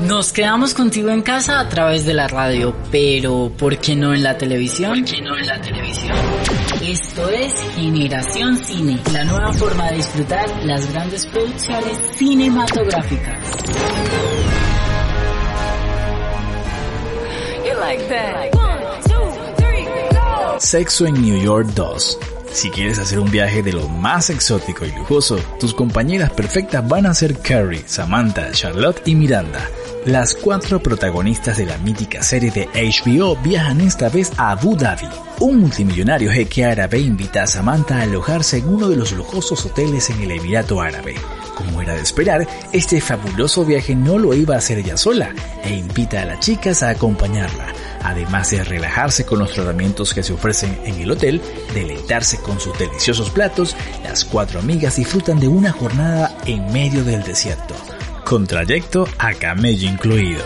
Nos quedamos contigo en casa a través de la radio, pero ¿por qué no en la televisión? ¿Por qué no en la televisión? Esto es Generación Cine, la nueva forma de disfrutar las grandes producciones cinematográficas. Sexo en New York 2. Si quieres hacer un viaje de lo más exótico y lujoso, tus compañeras perfectas van a ser Carrie, Samantha, Charlotte y Miranda. Las cuatro protagonistas de la mítica serie de HBO viajan esta vez a Abu Dhabi. Un multimillonario jeque árabe invita a Samantha a alojarse en uno de los lujosos hoteles en el Emirato Árabe. Como era de esperar, este fabuloso viaje no lo iba a hacer ella sola e invita a las chicas a acompañarla. Además de relajarse con los tratamientos que se ofrecen en el hotel, deleitarse con sus deliciosos platos, las cuatro amigas disfrutan de una jornada en medio del desierto con trayecto a camello incluido.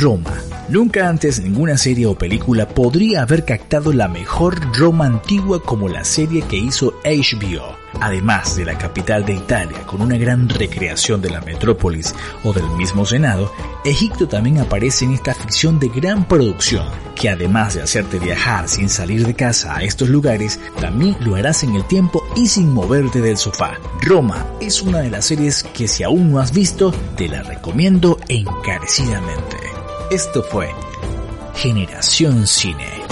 Roma. Nunca antes ninguna serie o película podría haber captado la mejor Roma antigua como la serie que hizo HBO Además de la capital de Italia, con una gran recreación de la metrópolis o del mismo Senado, Egipto también aparece en esta ficción de gran producción, que además de hacerte viajar sin salir de casa a estos lugares, también lo harás en el tiempo y sin moverte del sofá. Roma es una de las series que si aún no has visto, te la recomiendo encarecidamente. Esto fue Generación Cine.